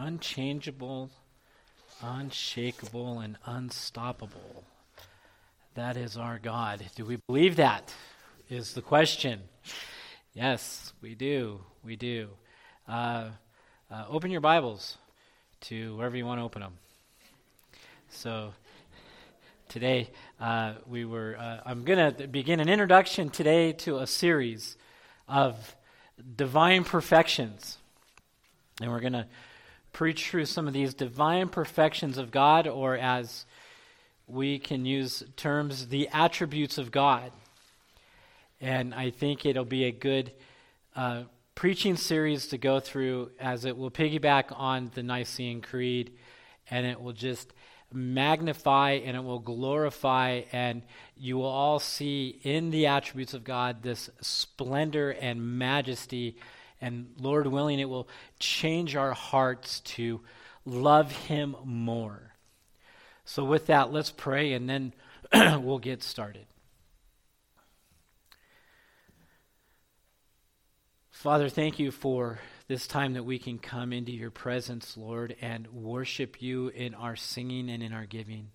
unchangeable, unshakable, and unstoppable. That is our God. Do we believe that? Is the question. Yes, we do. We do. Uh, uh, open your Bibles to wherever you want to open them. So today uh, we were. Uh, I'm going to begin an introduction today to a series of divine perfections, and we're going to preach through some of these divine perfections of God, or as we can use terms, the attributes of God. And I think it'll be a good uh, preaching series to go through as it will piggyback on the Nicene Creed and it will just magnify and it will glorify, and you will all see in the attributes of God this splendor and majesty and Lord willing, it will change our hearts to love Him more. So, with that, let's pray and then we'll get started. Father, thank you for this time that we can come into your presence, Lord, and worship you in our singing and in our giving.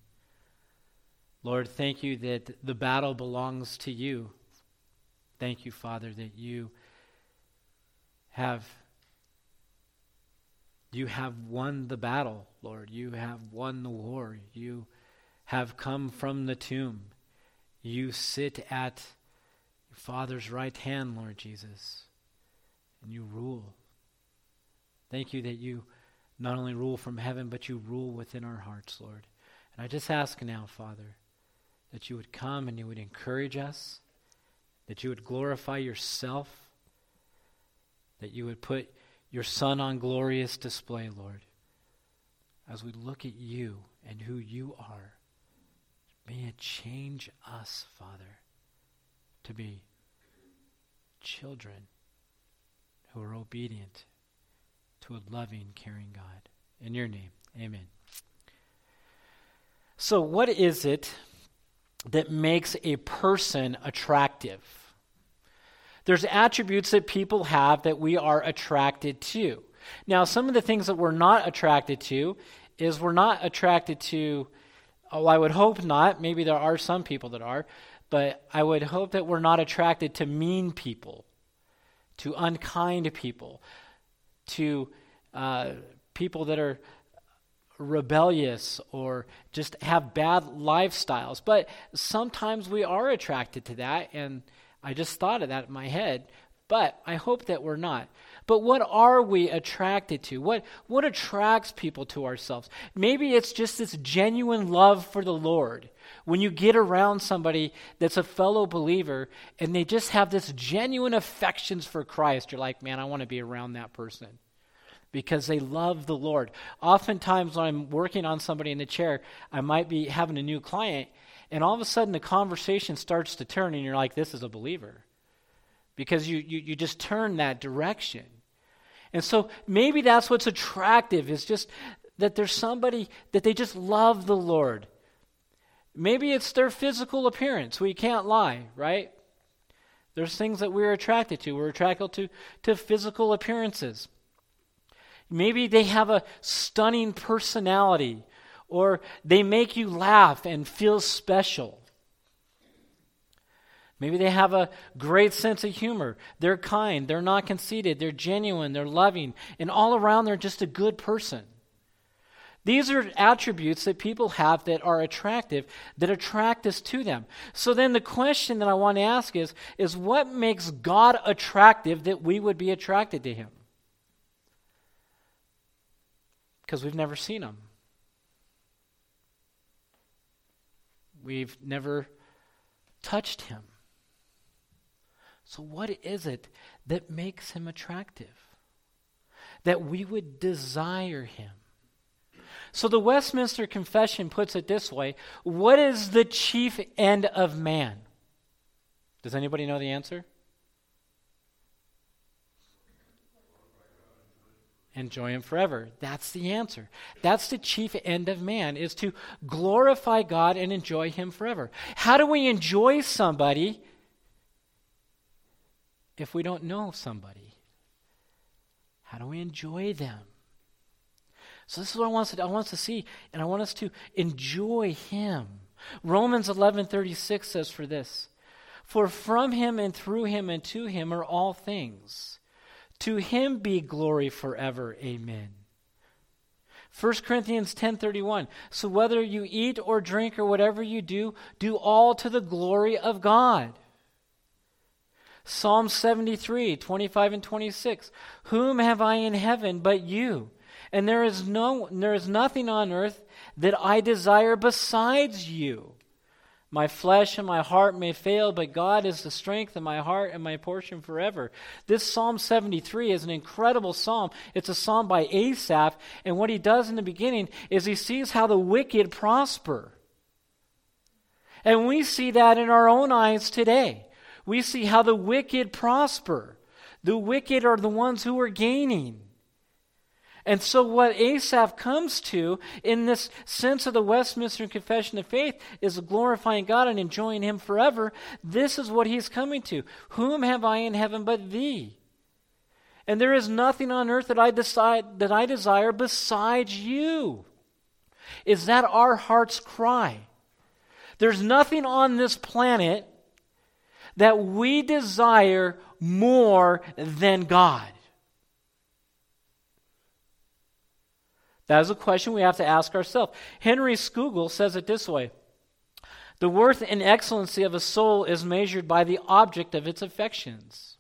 Lord, thank you that the battle belongs to you. Thank you, Father, that you have you have won the battle, Lord. You have won the war. You have come from the tomb. You sit at your Father's right hand, Lord Jesus, and you rule. Thank you that you not only rule from heaven, but you rule within our hearts, Lord. And I just ask now, Father, that you would come and you would encourage us, that you would glorify yourself that you would put your Son on glorious display, Lord, as we look at you and who you are. May it change us, Father, to be children who are obedient to a loving, caring God. In your name, amen. So, what is it that makes a person attractive? There's attributes that people have that we are attracted to. Now, some of the things that we're not attracted to is we're not attracted to, oh, I would hope not. Maybe there are some people that are, but I would hope that we're not attracted to mean people, to unkind people, to uh, people that are rebellious or just have bad lifestyles. But sometimes we are attracted to that, and I just thought of that in my head, but I hope that we're not. But what are we attracted to? What, what attracts people to ourselves? Maybe it's just this genuine love for the Lord. When you get around somebody that's a fellow believer and they just have this genuine affections for Christ, you're like, man, I want to be around that person because they love the Lord. Oftentimes, when I'm working on somebody in the chair, I might be having a new client and all of a sudden the conversation starts to turn and you're like this is a believer. Because you, you, you just turn that direction. And so maybe that's what's attractive is just that there's somebody that they just love the lord. Maybe it's their physical appearance. We can't lie right? There's things that we're attracted to. We're attracted to, to physical appearances. Maybe they have a stunning personality or they make you laugh and feel special. Maybe they have a great sense of humor. They're kind, they're not conceited, they're genuine, they're loving, and all around they're just a good person. These are attributes that people have that are attractive, that attract us to them. So then the question that I want to ask is, is what makes God attractive that we would be attracted to him? Because we've never seen him. We've never touched him. So, what is it that makes him attractive? That we would desire him. So, the Westminster Confession puts it this way What is the chief end of man? Does anybody know the answer? Enjoy him forever. That's the answer. That's the chief end of man is to glorify God and enjoy him forever. How do we enjoy somebody if we don't know somebody? How do we enjoy them? So this is what I want us to, I want us to see, and I want us to enjoy him. Romans 11:36 says for this, "For from him and through him and to him are all things. To him be glory forever. Amen." 1 Corinthians 10:31 So whether you eat or drink or whatever you do do all to the glory of God. Psalm 73, 25 and 26. Whom have I in heaven but you? And there is, no, there is nothing on earth that I desire besides you. My flesh and my heart may fail, but God is the strength of my heart and my portion forever. This Psalm 73 is an incredible psalm. It's a psalm by Asaph, and what he does in the beginning is he sees how the wicked prosper. And we see that in our own eyes today we see how the wicked prosper. The wicked are the ones who are gaining. And so, what Asaph comes to in this sense of the Westminster Confession of Faith is glorifying God and enjoying Him forever. This is what he's coming to. Whom have I in heaven but Thee? And there is nothing on earth that I decide that I desire besides You. Is that our heart's cry? There's nothing on this planet that we desire more than God? That is a question we have to ask ourselves. Henry Scougal says it this way The worth and excellency of a soul is measured by the object of its affections.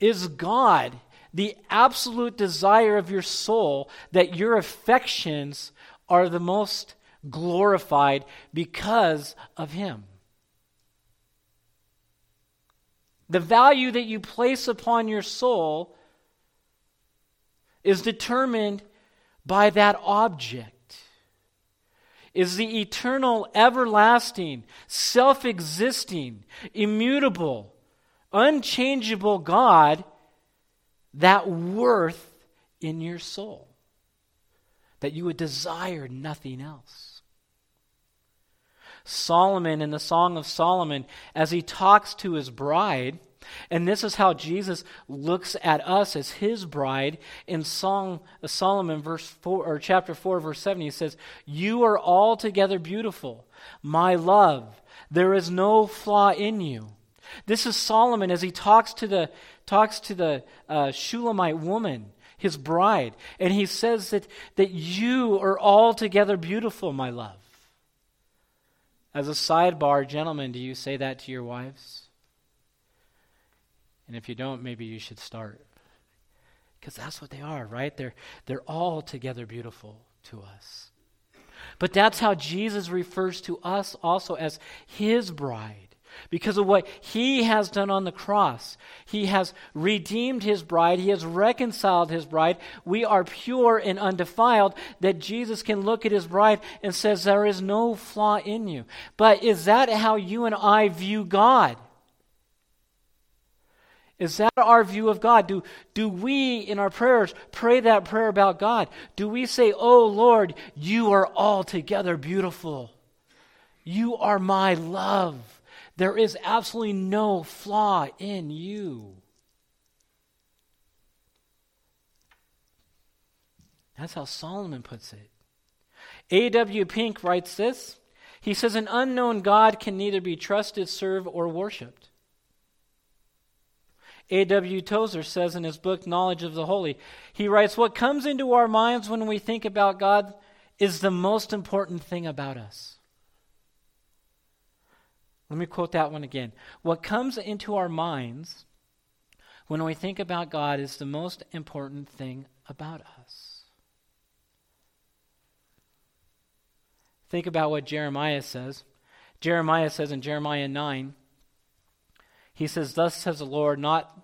Is God the absolute desire of your soul that your affections are the most glorified because of Him? The value that you place upon your soul is determined by that object. Is the eternal, everlasting, self existing, immutable, unchangeable God that worth in your soul? That you would desire nothing else. Solomon in the Song of Solomon, as he talks to his bride, and this is how Jesus looks at us as his bride in Song Solomon verse 4 or chapter 4 verse 7 he says, "You are altogether beautiful, my love. There is no flaw in you." This is Solomon as he talks to the talks to the uh, Shulamite woman, his bride, and he says that that you are altogether beautiful, my love. As a sidebar, gentlemen, do you say that to your wives? And if you don't, maybe you should start. Because that's what they are, right? They're, they're all together beautiful to us. But that's how Jesus refers to us also as his bride because of what he has done on the cross. He has redeemed his bride, he has reconciled his bride. We are pure and undefiled that Jesus can look at his bride and says there is no flaw in you. But is that how you and I view God? Is that our view of God? Do, do we, in our prayers, pray that prayer about God? Do we say, Oh Lord, you are altogether beautiful? You are my love. There is absolutely no flaw in you. That's how Solomon puts it. A.W. Pink writes this. He says, An unknown God can neither be trusted, served, or worshiped. A.W. Tozer says in his book, Knowledge of the Holy, he writes, What comes into our minds when we think about God is the most important thing about us. Let me quote that one again. What comes into our minds when we think about God is the most important thing about us. Think about what Jeremiah says. Jeremiah says in Jeremiah 9, he says, Thus says the Lord, not,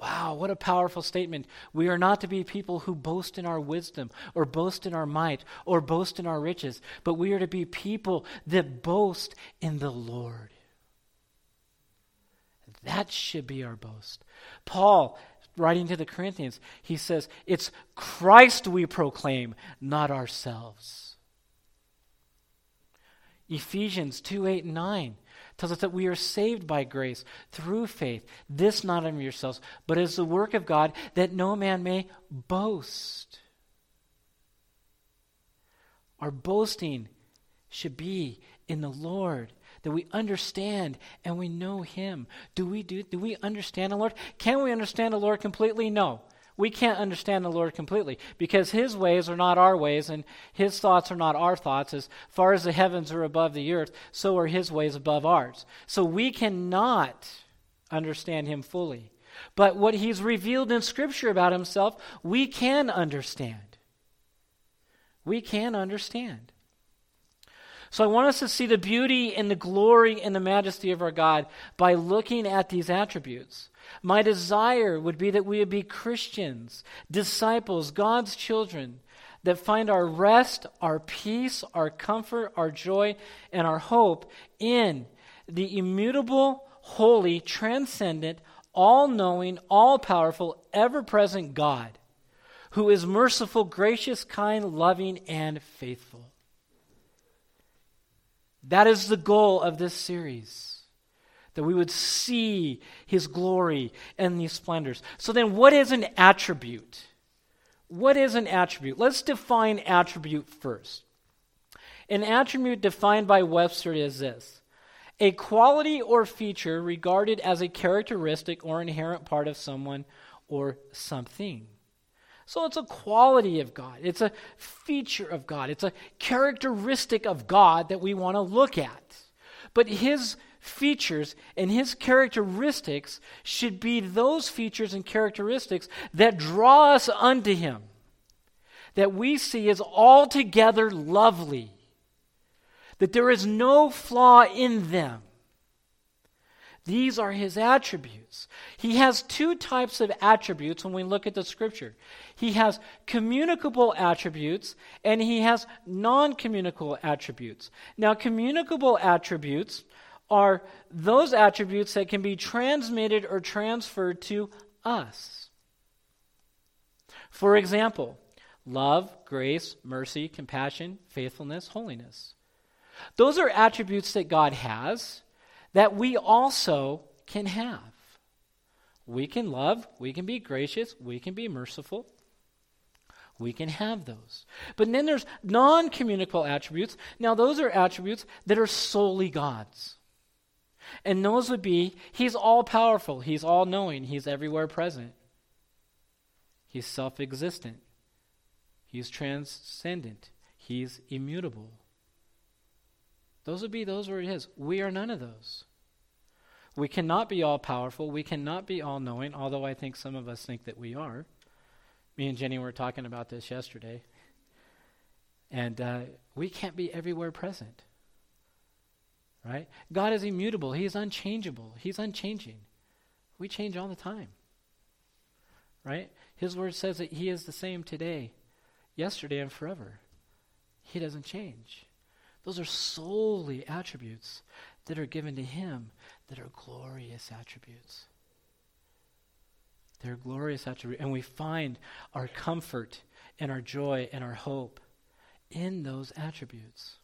Wow, what a powerful statement. We are not to be people who boast in our wisdom or boast in our might or boast in our riches, but we are to be people that boast in the Lord. That should be our boast. Paul, writing to the Corinthians, he says, It's Christ we proclaim, not ourselves. Ephesians 2 8 and 9 tells us that we are saved by grace through faith. This not of yourselves, but as the work of God, that no man may boast. Our boasting should be in the Lord that we understand and we know him do we do do we understand the lord can we understand the lord completely no we can't understand the Lord completely because His ways are not our ways and His thoughts are not our thoughts. As far as the heavens are above the earth, so are His ways above ours. So we cannot understand Him fully. But what He's revealed in Scripture about Himself, we can understand. We can understand. So I want us to see the beauty and the glory and the majesty of our God by looking at these attributes. My desire would be that we would be Christians, disciples, God's children, that find our rest, our peace, our comfort, our joy, and our hope in the immutable, holy, transcendent, all knowing, all powerful, ever present God, who is merciful, gracious, kind, loving, and faithful. That is the goal of this series that we would see his glory and these splendors. So then, what is an attribute? What is an attribute? Let's define attribute first. An attribute defined by Webster is this a quality or feature regarded as a characteristic or inherent part of someone or something. So it's a quality of God. It's a feature of God. It's a characteristic of God that we want to look at. But his features and his characteristics should be those features and characteristics that draw us unto him, that we see as altogether lovely, that there is no flaw in them. These are his attributes. He has two types of attributes when we look at the scripture. He has communicable attributes and he has non communicable attributes. Now, communicable attributes are those attributes that can be transmitted or transferred to us. For example, love, grace, mercy, compassion, faithfulness, holiness. Those are attributes that God has that we also can have. We can love, we can be gracious, we can be merciful. We can have those. But then there's non communicable attributes. Now, those are attributes that are solely God's. And those would be He's all powerful, He's all knowing, He's everywhere present, He's self existent, He's transcendent, He's immutable. Those would be those were His. We are none of those. We cannot be all powerful. We cannot be all knowing, although I think some of us think that we are. Me and Jenny were talking about this yesterday. And uh, we can't be everywhere present. Right? God is immutable. He is unchangeable. He's unchanging. We change all the time. Right? His word says that He is the same today, yesterday, and forever. He doesn't change. Those are solely attributes that are given to Him that are glorious attributes. They're glorious attributes. And we find our comfort and our joy and our hope in those attributes.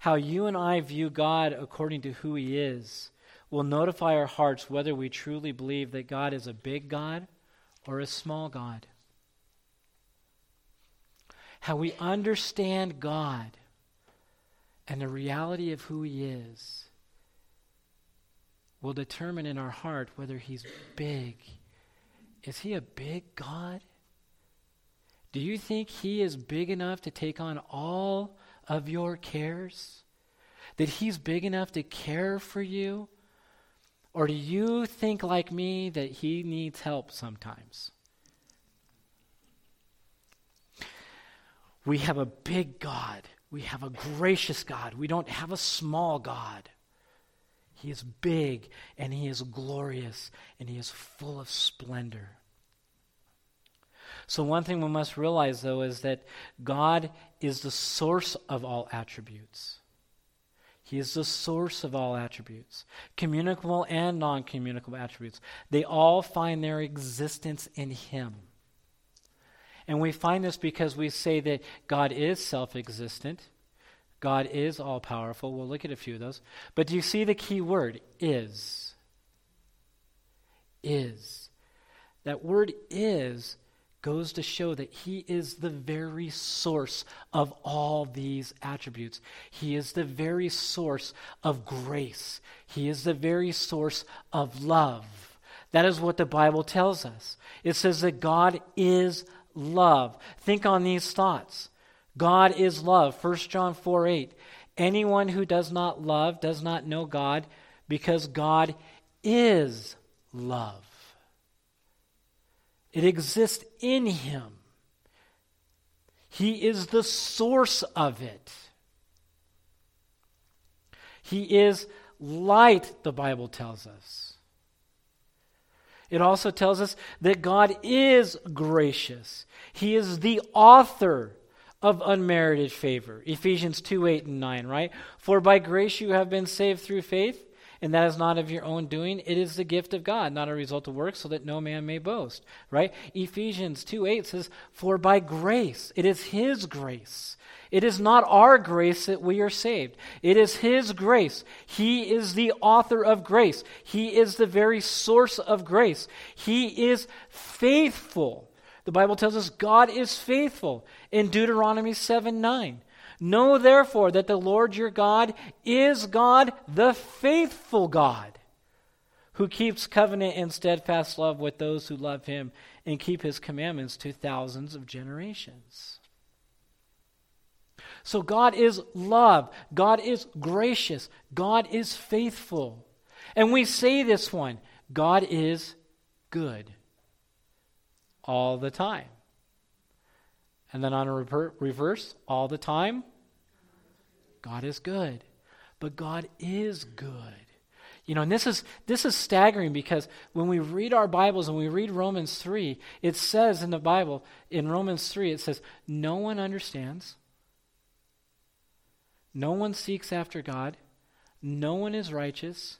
How you and I view God according to who He is will notify our hearts whether we truly believe that God is a big God or a small God. How we understand God and the reality of who He is will determine in our heart whether He's big. Is He a big God? Do you think He is big enough to take on all of your cares? That He's big enough to care for you? Or do you think, like me, that He needs help sometimes? We have a big God. We have a gracious God. We don't have a small God. He is big and He is glorious and He is full of splendor. So, one thing we must realize, though, is that God is the source of all attributes. He is the source of all attributes, communicable and non communicable attributes. They all find their existence in Him. And we find this because we say that God is self existent, God is all powerful. We'll look at a few of those. But do you see the key word? Is. Is. That word is goes to show that he is the very source of all these attributes. He is the very source of grace. He is the very source of love. That is what the Bible tells us. It says that God is love. Think on these thoughts. God is love. 1 John 4 8. Anyone who does not love does not know God because God is love. It exists in him. He is the source of it. He is light, the Bible tells us. It also tells us that God is gracious. He is the author of unmerited favor. Ephesians 2 8 and 9, right? For by grace you have been saved through faith and that is not of your own doing. It is the gift of God, not a result of works, so that no man may boast. Right? Ephesians 2 8 says, For by grace, it is His grace. It is not our grace that we are saved. It is His grace. He is the author of grace. He is the very source of grace. He is faithful. The Bible tells us God is faithful in Deuteronomy 7 9. Know therefore that the Lord your God is God, the faithful God, who keeps covenant and steadfast love with those who love him and keep his commandments to thousands of generations. So God is love, God is gracious, God is faithful. And we say this one God is good all the time. And then on a reverse, all the time, God is good. But God is good. You know, and this is this is staggering because when we read our Bibles and we read Romans 3, it says in the Bible, in Romans 3, it says, No one understands. No one seeks after God. No one is righteous.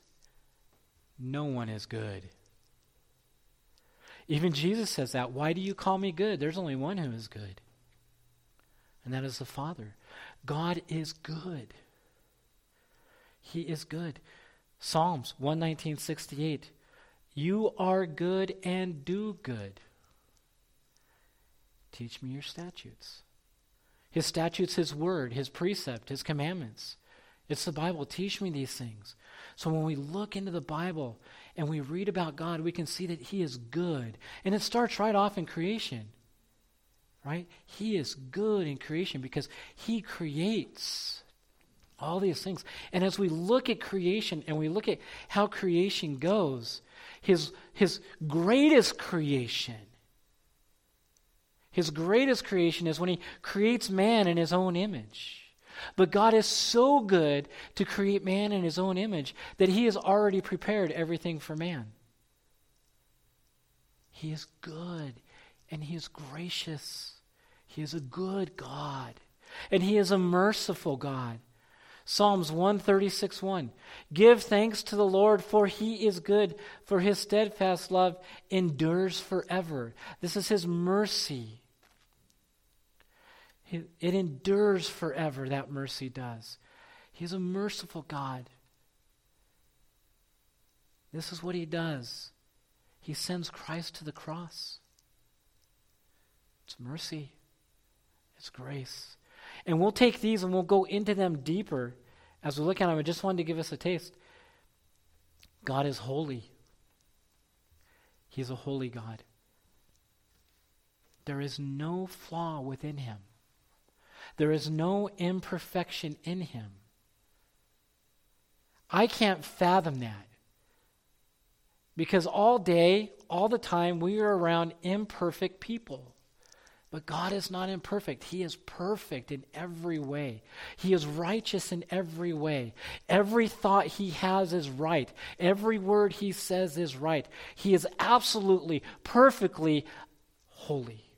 No one is good. Even Jesus says that. Why do you call me good? There's only one who is good, and that is the Father. God is good. He is good. Psalms 119:68 You are good and do good. Teach me your statutes. His statutes, his word, his precept, his commandments. It's the Bible. Teach me these things. So when we look into the Bible and we read about God, we can see that he is good. And it starts right off in creation right? He is good in creation because He creates all these things. And as we look at creation and we look at how creation goes, His, his greatest creation, His greatest creation is when He creates man in His own image. But God is so good to create man in His own image that He has already prepared everything for man. He is good and He is gracious. He is a good God, and He is a merciful God. Psalms 136 1. Give thanks to the Lord, for He is good, for His steadfast love endures forever. This is His mercy. It endures forever, that mercy does. He's a merciful God. This is what He does. He sends Christ to the cross. It's mercy, it's grace. And we'll take these and we'll go into them deeper as we look at them. I just wanted to give us a taste. God is holy, He's a holy God. There is no flaw within Him, there is no imperfection in Him. I can't fathom that. Because all day, all the time, we are around imperfect people. But God is not imperfect. He is perfect in every way. He is righteous in every way. Every thought he has is right. Every word he says is right. He is absolutely, perfectly holy.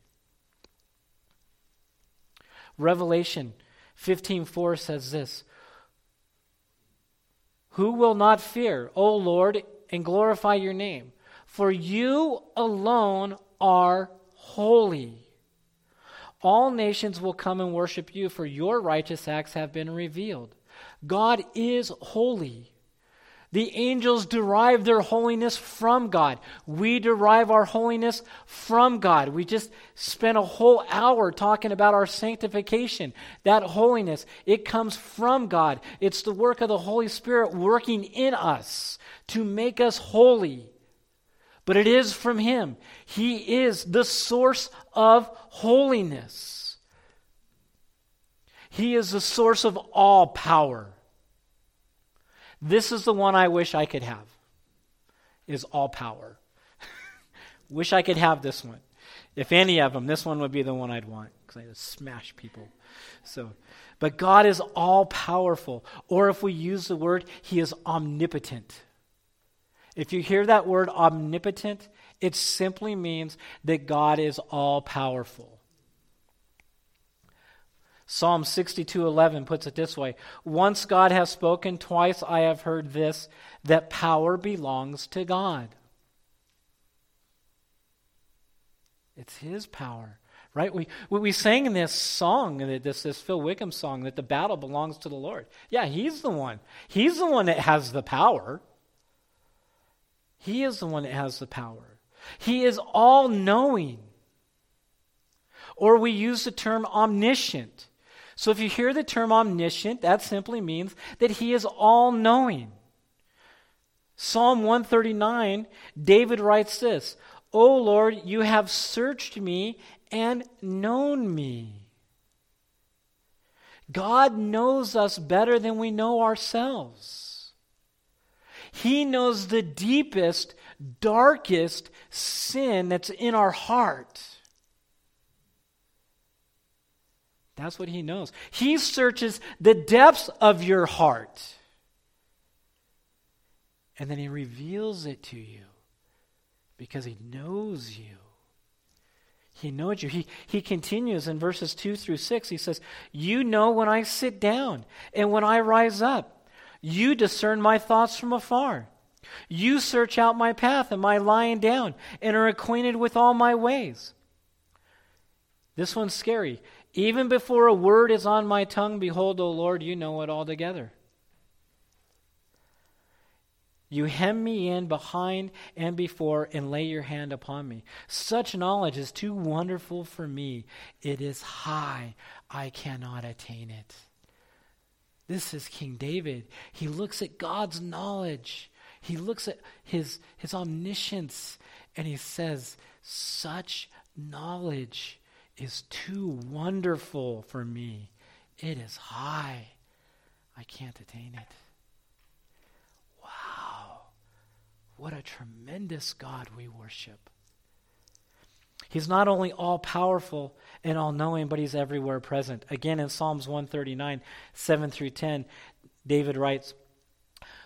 Revelation 15:4 says this, "Who will not fear, O Lord, and glorify your name? For you alone are holy." All nations will come and worship you, for your righteous acts have been revealed. God is holy. The angels derive their holiness from God. We derive our holiness from God. We just spent a whole hour talking about our sanctification. That holiness, it comes from God. It's the work of the Holy Spirit working in us to make us holy but it is from Him. He is the source of holiness. He is the source of all power. This is the one I wish I could have. Is all power. wish I could have this one. If any of them, this one would be the one I'd want because I just smash people. So, but God is all powerful. Or if we use the word, He is omnipotent. If you hear that word omnipotent, it simply means that God is all powerful. Psalm 62:11 puts it this way, once God has spoken, twice I have heard this that power belongs to God. It's his power. Right? We, we sang in this song, this, this Phil Wickham song, that the battle belongs to the Lord. Yeah, he's the one. He's the one that has the power. He is the one that has the power. He is all knowing. Or we use the term omniscient. So if you hear the term omniscient, that simply means that he is all knowing. Psalm 139, David writes this O Lord, you have searched me and known me. God knows us better than we know ourselves. He knows the deepest, darkest sin that's in our heart. That's what he knows. He searches the depths of your heart. And then he reveals it to you because he knows you. He knows you. He, he continues in verses 2 through 6. He says, You know when I sit down and when I rise up. You discern my thoughts from afar. You search out my path and my lying down, and are acquainted with all my ways. This one's scary. Even before a word is on my tongue, behold, O Lord, you know it altogether. You hem me in behind and before and lay your hand upon me. Such knowledge is too wonderful for me. It is high. I cannot attain it. This is King David. He looks at God's knowledge, he looks at his, his omniscience, and he says, Such knowledge is too wonderful for me. It is high. I can't attain it. Wow. What a tremendous God we worship. He's not only all powerful and all knowing, but he's everywhere present. Again, in Psalms 139, 7 through 10, David writes,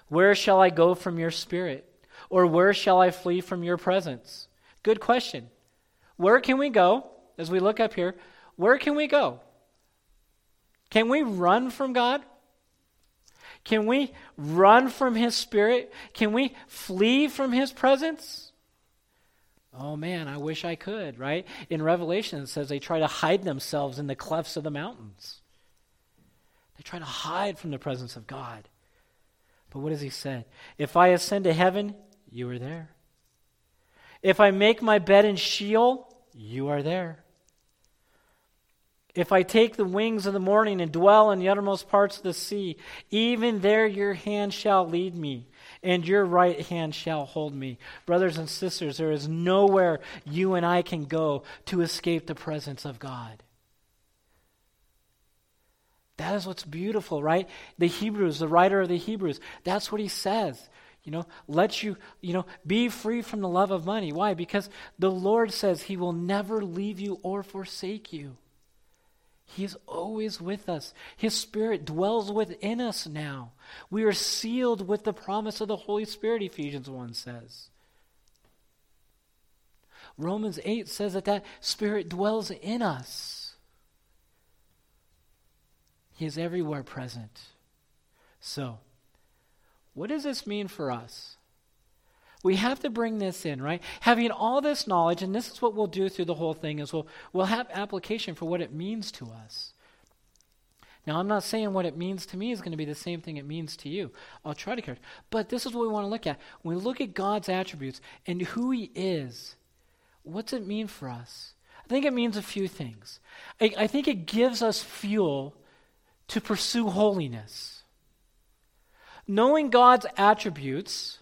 Where shall I go from your spirit? Or where shall I flee from your presence? Good question. Where can we go? As we look up here, where can we go? Can we run from God? Can we run from His Spirit? Can we flee from His presence? Oh man, I wish I could, right? In Revelation, it says they try to hide themselves in the clefts of the mountains. They try to hide from the presence of God. But what does he say? If I ascend to heaven, you are there. If I make my bed in Sheol, you are there. If I take the wings of the morning and dwell in the uttermost parts of the sea, even there your hand shall lead me and your right hand shall hold me. Brothers and sisters, there is nowhere you and I can go to escape the presence of God. That is what's beautiful, right? The Hebrews, the writer of the Hebrews, that's what he says. you know, let you, you know, be free from the love of money. Why? Because the Lord says he will never leave you or forsake you. He is always with us. His Spirit dwells within us now. We are sealed with the promise of the Holy Spirit, Ephesians 1 says. Romans 8 says that that Spirit dwells in us. He is everywhere present. So, what does this mean for us? We have to bring this in, right? Having all this knowledge, and this is what we'll do through the whole thing, is we'll, we'll have application for what it means to us. Now, I'm not saying what it means to me is going to be the same thing it means to you. I'll try to catch. But this is what we want to look at. When we look at God's attributes and who He is, what's it mean for us? I think it means a few things. I, I think it gives us fuel to pursue holiness. Knowing God's attributes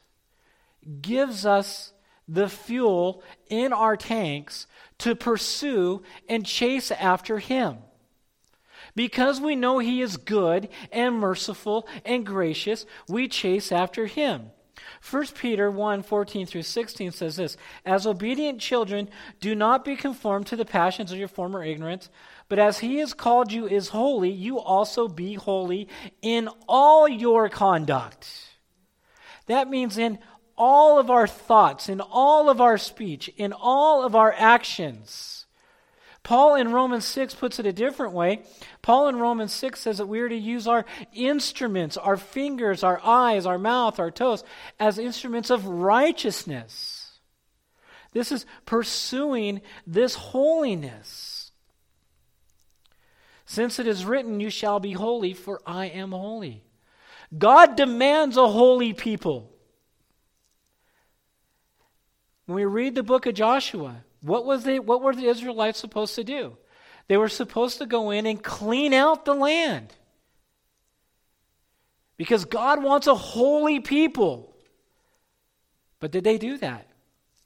gives us the fuel in our tanks to pursue and chase after Him. Because we know He is good and merciful and gracious, we chase after Him. 1 Peter 1 14 through 16 says this As obedient children, do not be conformed to the passions of your former ignorance, but as he has called you is holy, you also be holy in all your conduct. That means in all of our thoughts, in all of our speech, in all of our actions. Paul in Romans 6 puts it a different way. Paul in Romans 6 says that we are to use our instruments, our fingers, our eyes, our mouth, our toes, as instruments of righteousness. This is pursuing this holiness. Since it is written, You shall be holy, for I am holy. God demands a holy people. When we read the book of Joshua, what, was they, what were the Israelites supposed to do? They were supposed to go in and clean out the land. Because God wants a holy people. But did they do that?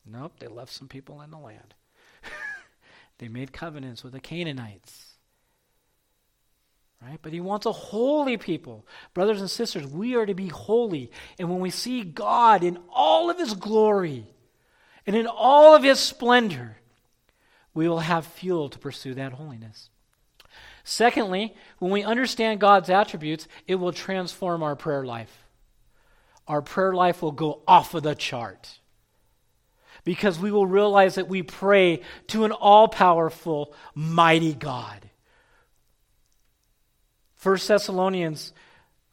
Nope, they left some people in the land. they made covenants with the Canaanites. Right? But he wants a holy people. Brothers and sisters, we are to be holy. And when we see God in all of his glory, and in all of his splendor, we will have fuel to pursue that holiness. Secondly, when we understand God's attributes, it will transform our prayer life. Our prayer life will go off of the chart because we will realize that we pray to an all powerful, mighty God. 1 Thessalonians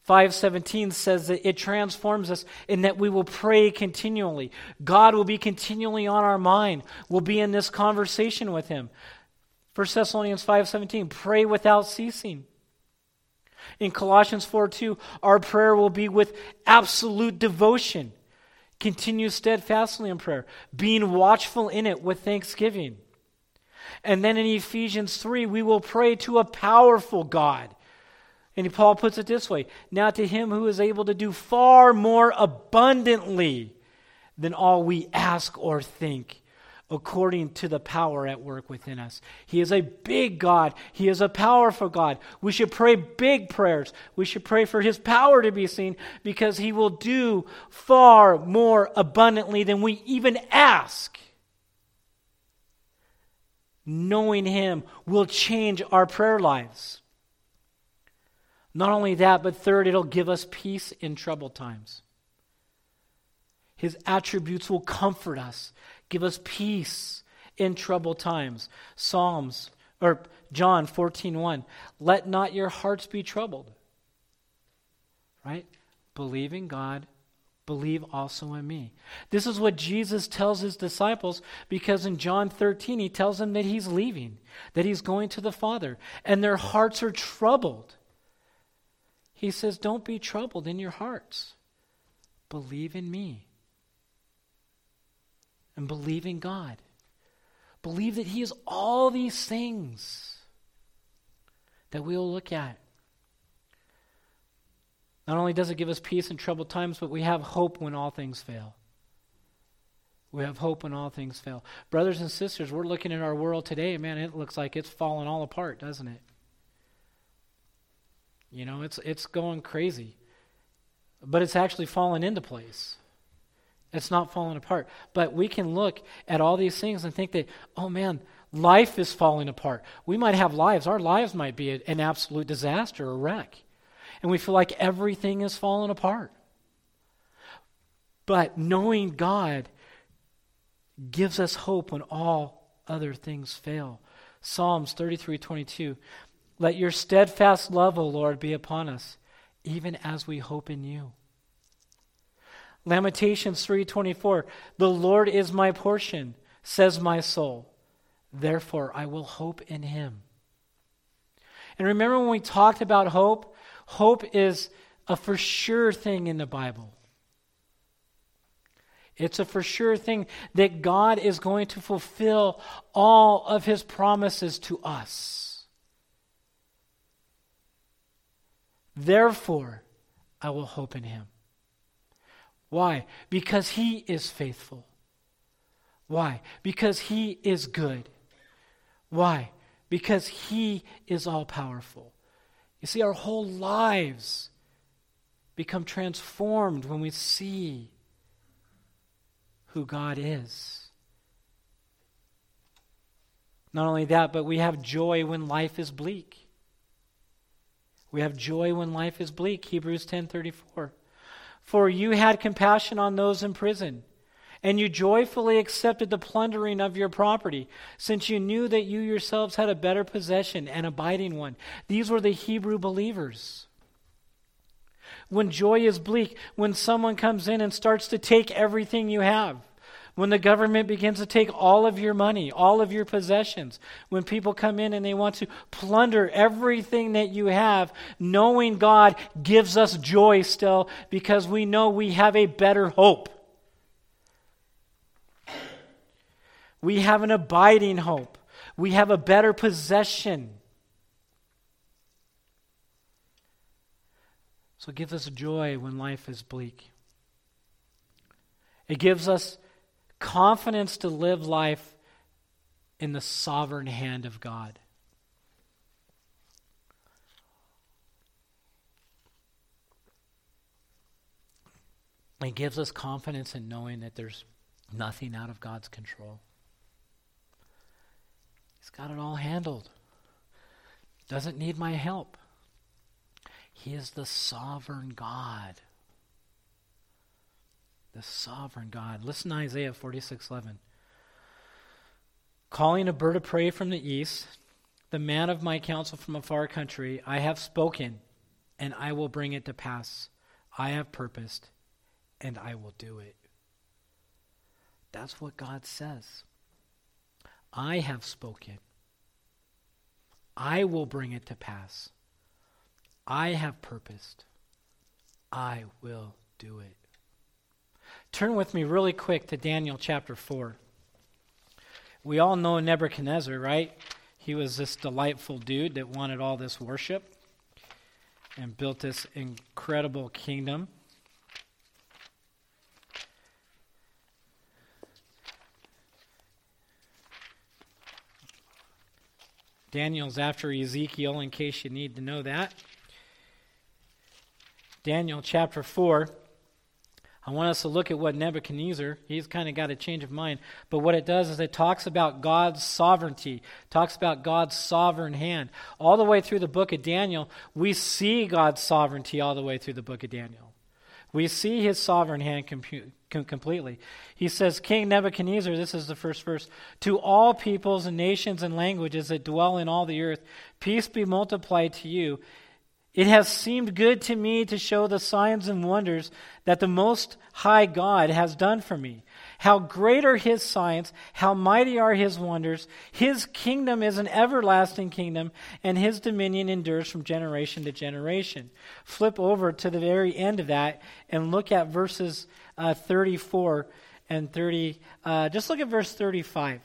5:17 says that it transforms us in that we will pray continually. God will be continually on our mind. We'll be in this conversation with him. 1 Thessalonians 5:17 pray without ceasing. In Colossians 4:2 our prayer will be with absolute devotion. Continue steadfastly in prayer, being watchful in it with thanksgiving. And then in Ephesians 3 we will pray to a powerful God and Paul puts it this way Now to him who is able to do far more abundantly than all we ask or think, according to the power at work within us. He is a big God. He is a powerful God. We should pray big prayers. We should pray for his power to be seen because he will do far more abundantly than we even ask. Knowing him will change our prayer lives. Not only that, but third, it'll give us peace in troubled times. His attributes will comfort us, give us peace in troubled times. Psalms or John 14:1, let not your hearts be troubled. Right? Believe in God, believe also in me. This is what Jesus tells his disciples because in John 13 he tells them that he's leaving, that he's going to the Father, and their hearts are troubled. He says, Don't be troubled in your hearts. Believe in me. And believe in God. Believe that He is all these things that we'll look at. Not only does it give us peace in troubled times, but we have hope when all things fail. We have hope when all things fail. Brothers and sisters, we're looking at our world today, man, it looks like it's falling all apart, doesn't it? You know, it's it's going crazy. But it's actually fallen into place. It's not falling apart. But we can look at all these things and think that, oh man, life is falling apart. We might have lives. Our lives might be an absolute disaster, a wreck. And we feel like everything is falling apart. But knowing God gives us hope when all other things fail. Psalms 33 22. Let your steadfast love, O Lord, be upon us, even as we hope in you. Lamentations 3:24 The Lord is my portion says my soul therefore I will hope in him. And remember when we talked about hope hope is a for sure thing in the Bible. It's a for sure thing that God is going to fulfill all of his promises to us. Therefore I will hope in him. Why? Because He is faithful. Why? Because He is good. Why? Because He is all powerful. You see, our whole lives become transformed when we see who God is. Not only that, but we have joy when life is bleak. We have joy when life is bleak. Hebrews 10:34. For you had compassion on those in prison, and you joyfully accepted the plundering of your property, since you knew that you yourselves had a better possession, and abiding one. These were the Hebrew believers. When joy is bleak, when someone comes in and starts to take everything you have, when the government begins to take all of your money, all of your possessions, when people come in and they want to plunder everything that you have, knowing God gives us joy still because we know we have a better hope. We have an abiding hope. We have a better possession. So it gives us joy when life is bleak. It gives us confidence to live life in the sovereign hand of God. It gives us confidence in knowing that there's nothing out of God's control. He's got it all handled. Doesn't need my help. He is the sovereign God the sovereign God. Listen to Isaiah 46:11. Calling a bird of prey from the east, the man of my counsel from a far country, I have spoken, and I will bring it to pass. I have purposed, and I will do it. That's what God says. I have spoken. I will bring it to pass. I have purposed. I will do it. Turn with me really quick to Daniel chapter 4. We all know Nebuchadnezzar, right? He was this delightful dude that wanted all this worship and built this incredible kingdom. Daniel's after Ezekiel, in case you need to know that. Daniel chapter 4. I want us to look at what Nebuchadnezzar, he's kind of got a change of mind, but what it does is it talks about God's sovereignty, talks about God's sovereign hand. All the way through the book of Daniel, we see God's sovereignty all the way through the book of Daniel. We see his sovereign hand com- completely. He says, King Nebuchadnezzar, this is the first verse, to all peoples and nations and languages that dwell in all the earth, peace be multiplied to you. It has seemed good to me to show the signs and wonders that the Most High God has done for me. How great are his signs, how mighty are his wonders. His kingdom is an everlasting kingdom, and his dominion endures from generation to generation. Flip over to the very end of that and look at verses uh, 34 and 30. Uh, just look at verse 35.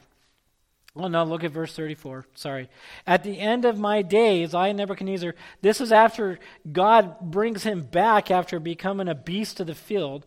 Oh, no, look at verse 34. Sorry. At the end of my days, I, Nebuchadnezzar, this is after God brings him back after becoming a beast of the field.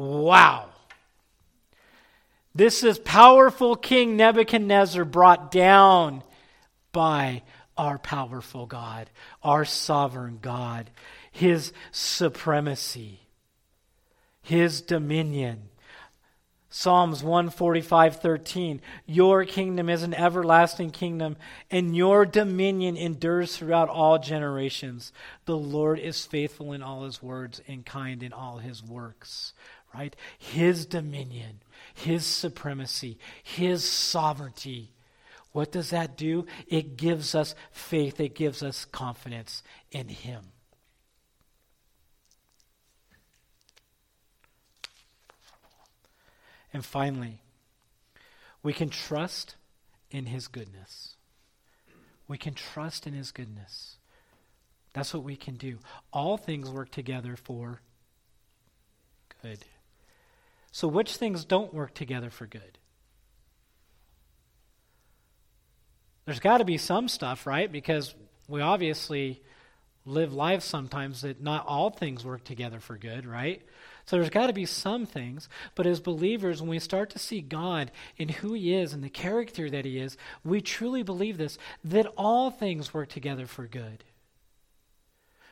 Wow. This is powerful King Nebuchadnezzar brought down by our powerful God, our sovereign God, his supremacy, his dominion. Psalms 145:13 Your kingdom is an everlasting kingdom and your dominion endures throughout all generations. The Lord is faithful in all his words and kind in all his works. Right? His dominion, his supremacy, his sovereignty. What does that do? It gives us faith, it gives us confidence in him. And finally, we can trust in His goodness. We can trust in His goodness. That's what we can do. All things work together for good. So, which things don't work together for good? There's got to be some stuff, right? Because we obviously live lives sometimes that not all things work together for good, right? So there's got to be some things. But as believers, when we start to see God in who He is and the character that He is, we truly believe this that all things work together for good.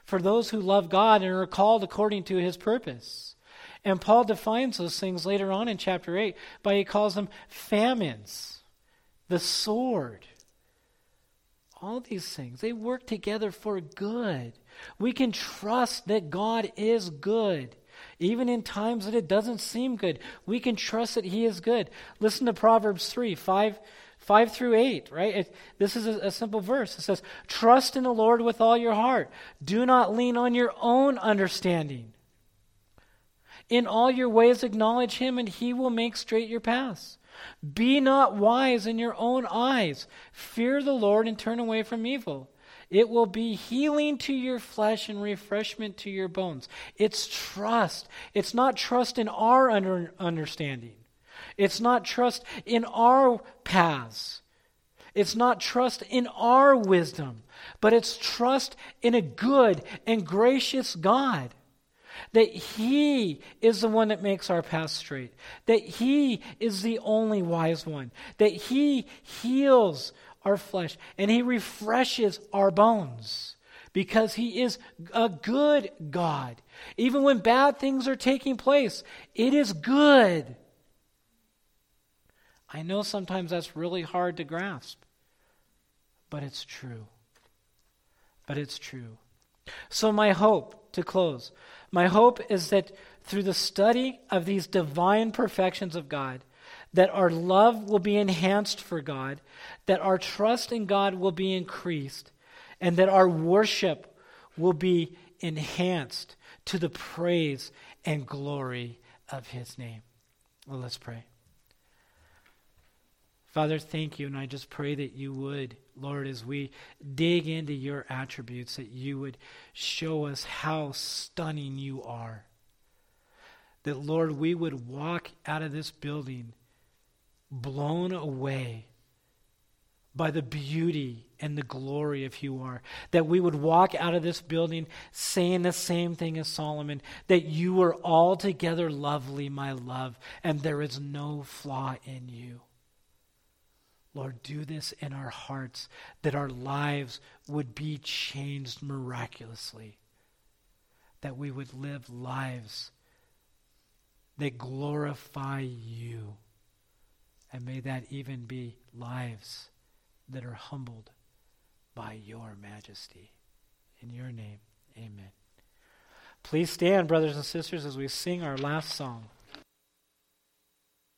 For those who love God and are called according to His purpose. And Paul defines those things later on in chapter 8 by he calls them famines, the sword. All these things, they work together for good. We can trust that God is good. Even in times that it doesn't seem good, we can trust that He is good. Listen to Proverbs 3 5, 5 through 8, right? It, this is a, a simple verse. It says, Trust in the Lord with all your heart. Do not lean on your own understanding. In all your ways, acknowledge Him, and He will make straight your paths. Be not wise in your own eyes. Fear the Lord and turn away from evil. It will be healing to your flesh and refreshment to your bones. It's trust. It's not trust in our under, understanding. It's not trust in our paths. It's not trust in our wisdom, but it's trust in a good and gracious God. That He is the one that makes our path straight. That He is the only wise one. That He heals our flesh and he refreshes our bones because he is a good God. Even when bad things are taking place, it is good. I know sometimes that's really hard to grasp, but it's true. But it's true. So, my hope, to close, my hope is that through the study of these divine perfections of God, that our love will be enhanced for God, that our trust in God will be increased, and that our worship will be enhanced to the praise and glory of His name. Well, let's pray. Father, thank you, and I just pray that you would, Lord, as we dig into your attributes, that you would show us how stunning you are. That, Lord, we would walk out of this building blown away by the beauty and the glory of who you are. That we would walk out of this building saying the same thing as Solomon that you are altogether lovely, my love, and there is no flaw in you. Lord, do this in our hearts that our lives would be changed miraculously, that we would live lives that glorify you. And may that even be lives that are humbled by your majesty. In your name, amen. Please stand, brothers and sisters, as we sing our last song.